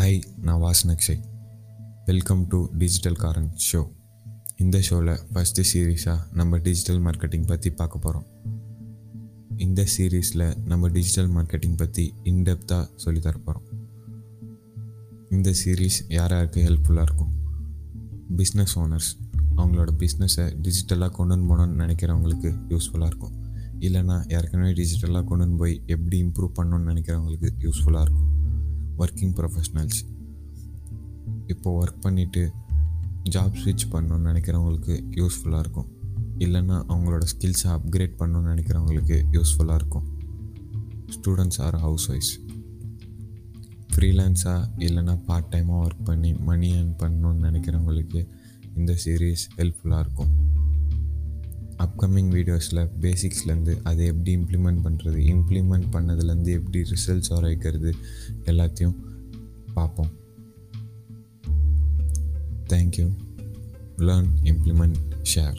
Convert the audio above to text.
Hi நான் Vasan Akshay welcome to digital Kaaran show இந்த ஷோவில் ஃபஸ்ட்டு சீரீஸாக நம்ம டிஜிட்டல் மார்க்கெட்டிங் பற்றி பார்க்க போகிறோம் இந்த சீரீஸில் நம்ம டிஜிட்டல் மார்க்கெட்டிங் பற்றி இன்டெப்த்தாக சொல்லி தரப்போகிறோம் இந்த சீரீஸ் யார் யாருக்கு ஹெல்ப்ஃபுல்லாக இருக்கும்? பிஸ்னஸ் ஓனர்ஸ் அவங்களோட பிஸ்னஸை டிஜிட்டலாக கொண்டு வந்து போகணுன்னு நினைக்கிறவங்களுக்கு யூஸ்ஃபுல்லாக இருக்கும். இல்லைனா ஏற்கனவே டிஜிட்டலாக கொண்டு போய் எப்படி இம்ப்ரூவ் பண்ணணும்னு நினைக்கிறவங்களுக்கு யூஸ்ஃபுல்லாக இருக்கும். ஒர்க்கிங் ப்ரொஃபஷ்னல்ஸ் இப்போ ஒர்க் பண்ணிவிட்டு ஜாப் ஸ்விட்ச் பண்ணணுன்னு நினைக்கிறவங்களுக்கு யூஸ்ஃபுல்லாக இருக்கும். இல்லைன்னா அவங்களோட ஸ்கில்ஸை அப்கிரேட் பண்ணணும்னு நினைக்கிறவங்களுக்கு யூஸ்ஃபுல்லாக இருக்கும். ஸ்டூடெண்ட்ஸ் ஆர் ஹவுஸ் ஒய்ஃப்ஸ் ஃப்ரீலான்ஸாக இல்லைன்னா பார்ட் டைமாக ஒர்க் பண்ணி மணி ஏர்ன் பண்ணணும்னு நினைக்கிறவங்களுக்கு இந்த சீரீஸ் ஹெல்ப்ஃபுல்லாக இருக்கும். அப்கமிங் வீடியோஸில் பேசிக்ஸ்லேருந்து அதை எப்படி இம்ப்ளிமெண்ட் பண்ணுறது இம்ப்ளிமெண்ட் பண்ணதுலேருந்து எப்படி ரிசல்ட்ஸ் வர வைக்கிறது எல்லாத்தையும் பார்ப்போம் தேங்க்யூ லேர்ன் இம்ப்ளிமெண்ட் ஷேர்